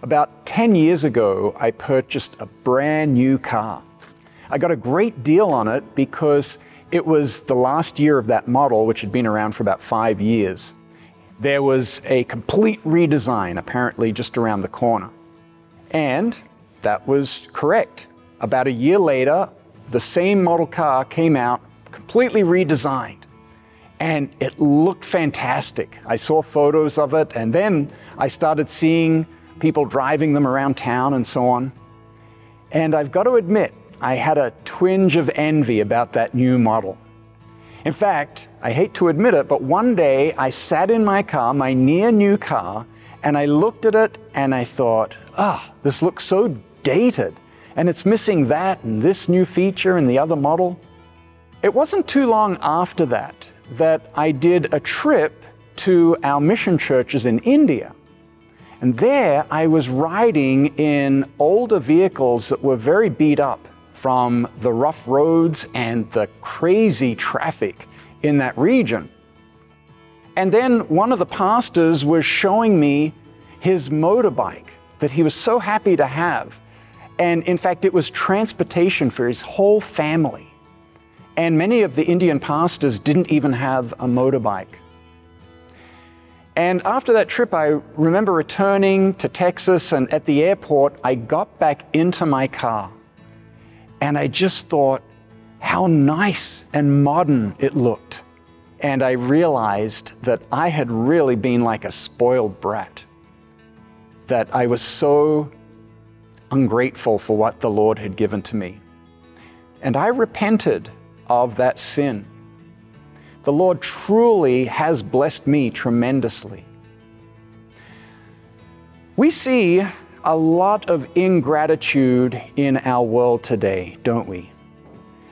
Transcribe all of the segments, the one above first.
About 10 years ago, I purchased a brand new car. I got a great deal on it because it was the last year of that model, which had been around for about five years. There was a complete redesign, apparently just around the corner. And that was correct. About a year later, the same model car came out, completely redesigned. And it looked fantastic. I saw photos of it, and then I started seeing people driving them around town and so on. And I've got to admit, I had a twinge of envy about that new model. In fact, I hate to admit it, but one day I sat in my car, my near new car, and I looked at it and I thought, ah, this looks so dated, and it's missing that and this new feature and the other model. It wasn't too long after that that I did a trip to our mission churches in India. And there I was riding in older vehicles that were very beat up from the rough roads and the crazy traffic in that region. And then one of the pastors was showing me his motorbike that he was so happy to have. And in fact, it was transportation for his whole family. And many of the Indian pastors didn't even have a motorbike. And after that trip, I remember returning to Texas, and at the airport, I got back into my car. And I just thought how nice and modern it looked. And I realized that I had really been like a spoiled brat, that I was so ungrateful for what the Lord had given to me. And I repented of that sin. The Lord truly has blessed me tremendously. We see a lot of ingratitude in our world today, don't we?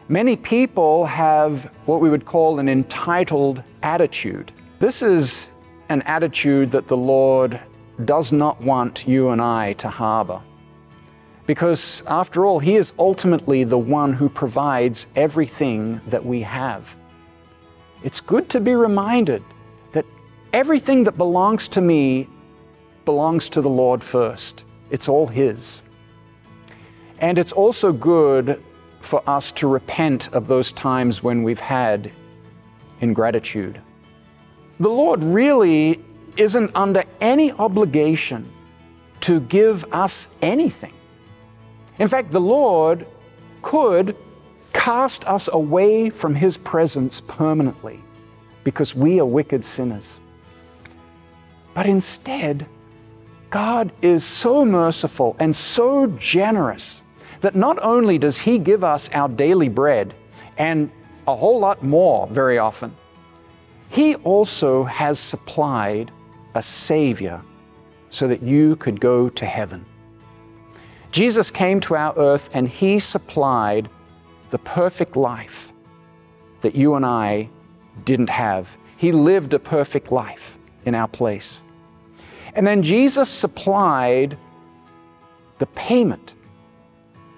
Many people have what we would call an entitled attitude. This is an attitude that the Lord does not want you and I to harbor. Because after all, He is ultimately the one who provides everything that we have. It's good to be reminded that everything that belongs to me belongs to the Lord first. It's all His. And it's also good for us to repent of those times when we've had ingratitude. The Lord really isn't under any obligation to give us anything. In fact, the Lord could cast us away from His presence permanently because we are wicked sinners. But instead, God is so merciful and so generous that not only does He give us our daily bread and a whole lot more very often, He also has supplied a Savior so that you could go to heaven. Jesus came to our earth and He supplied the perfect life that you and I didn't have. He lived a perfect life in our place. And then Jesus supplied the payment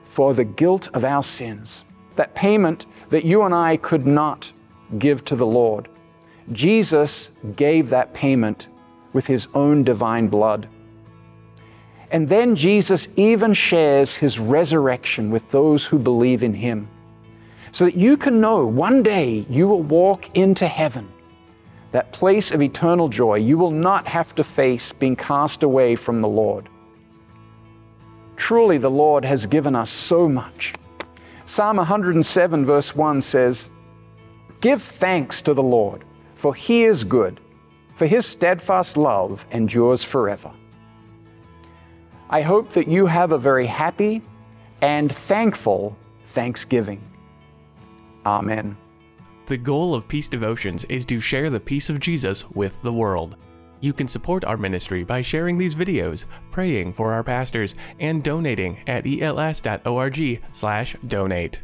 for the guilt of our sins, that payment that you and I could not give to the Lord. Jesus gave that payment with His own divine blood. And then Jesus even shares his resurrection with those who believe in him. So that you can know one day you will walk into heaven, that place of eternal joy. You will not have to face being cast away from the Lord. Truly, the Lord has given us so much. Psalm 107, verse 1 says, Give thanks to the Lord, for he is good, for his steadfast love endures forever. I hope that you have a very happy and thankful Thanksgiving. Amen. The goal of Peace Devotions is to share the peace of Jesus with the world. You can support our ministry by sharing these videos, praying for our pastors, and donating at els.org/donate.